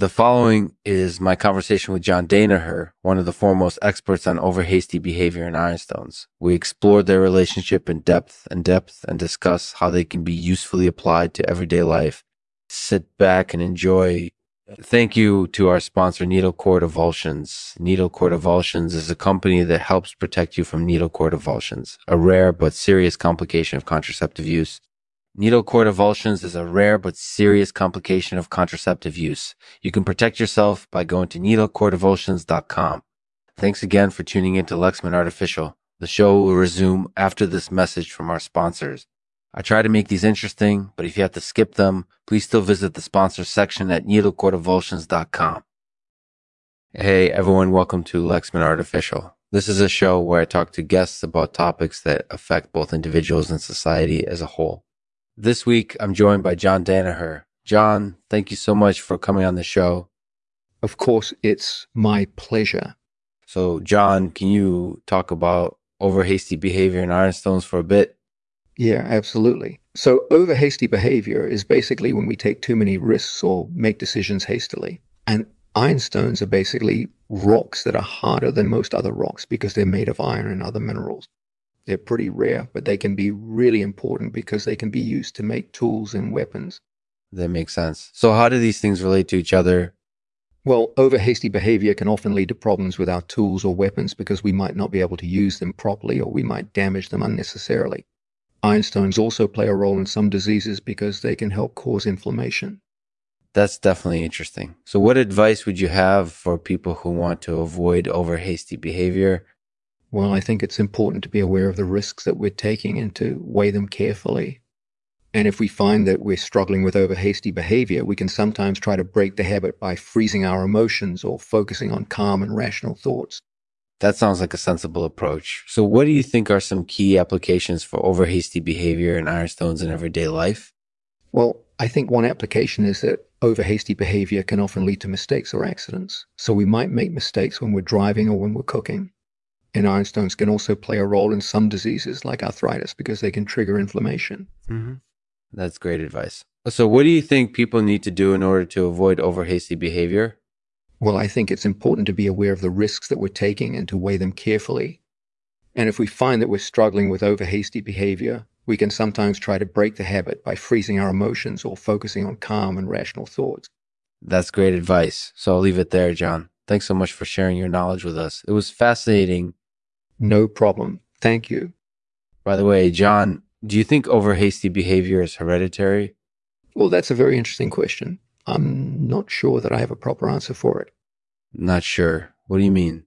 The following is my conversation with John Danaher, one of the foremost experts on over hasty behavior in ironstones. We explored their relationship in depth and depth and discuss how they can be usefully applied to everyday life. Sit back and enjoy. Thank you to our sponsor, Needle Cord Avulsions. Needle Cord Avulsions is a company that helps protect you from needle cord avulsions, a rare but serious complication of contraceptive use. Needle cord avulsions is a rare but serious complication of contraceptive use. You can protect yourself by going to needlecordavulsions.com. Thanks again for tuning in to Lexman Artificial. The show will resume after this message from our sponsors. I try to make these interesting, but if you have to skip them, please still visit the sponsors section at needlecordavulsions.com. Hey everyone, welcome to Lexman Artificial. This is a show where I talk to guests about topics that affect both individuals and society as a whole. This week, I'm joined by John Danaher. John, thank you so much for coming on the show. Of course, it's my pleasure. So, John, can you talk about overhasty behavior in ironstones for a bit? Yeah, absolutely. So, overhasty behavior is basically when we take too many risks or make decisions hastily. And ironstones are basically rocks that are harder than most other rocks because they're made of iron and other minerals. They're pretty rare, but they can be really important because they can be used to make tools and weapons. That makes sense. So, how do these things relate to each other? Well, over hasty behavior can often lead to problems with our tools or weapons because we might not be able to use them properly or we might damage them unnecessarily. Ironstones also play a role in some diseases because they can help cause inflammation. That's definitely interesting. So, what advice would you have for people who want to avoid over hasty behavior well, I think it's important to be aware of the risks that we're taking and to weigh them carefully. And if we find that we're struggling with over hasty behavior, we can sometimes try to break the habit by freezing our emotions or focusing on calm and rational thoughts. That sounds like a sensible approach. So, what do you think are some key applications for over hasty behavior in ironstones in everyday life? Well, I think one application is that over hasty behavior can often lead to mistakes or accidents. So, we might make mistakes when we're driving or when we're cooking. And ironstones can also play a role in some diseases like arthritis because they can trigger inflammation. Mm-hmm. That's great advice. So, what do you think people need to do in order to avoid overhasty behavior? Well, I think it's important to be aware of the risks that we're taking and to weigh them carefully. And if we find that we're struggling with overhasty behavior, we can sometimes try to break the habit by freezing our emotions or focusing on calm and rational thoughts. That's great advice. So I'll leave it there, John. Thanks so much for sharing your knowledge with us. It was fascinating no problem. Thank you. By the way, John, do you think over hasty behavior is hereditary? Well, that's a very interesting question. I'm not sure that I have a proper answer for it. Not sure. What do you mean?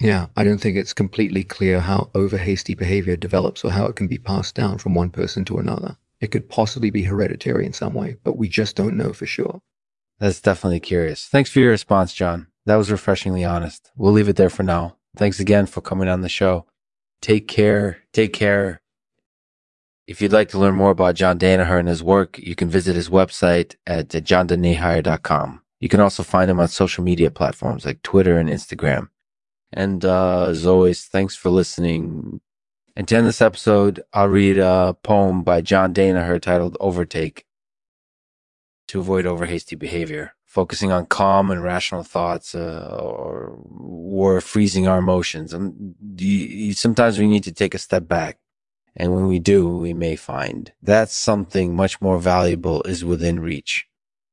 Yeah, I don't think it's completely clear how over hasty behavior develops or how it can be passed down from one person to another. It could possibly be hereditary in some way, but we just don't know for sure. That's definitely curious. Thanks for your response, John. That was refreshingly honest. We'll leave it there for now. Thanks again for coming on the show. Take care. Take care. If you'd like to learn more about John Danaher and his work, you can visit his website at johndanaher.com. You can also find him on social media platforms like Twitter and Instagram. And uh, as always, thanks for listening. And to end this episode, I'll read a poem by John Danaher titled Overtake to avoid over hasty behavior. Focusing on calm and rational thoughts uh, or or freezing our emotions. And you, sometimes we need to take a step back. And when we do we may find that something much more valuable is within reach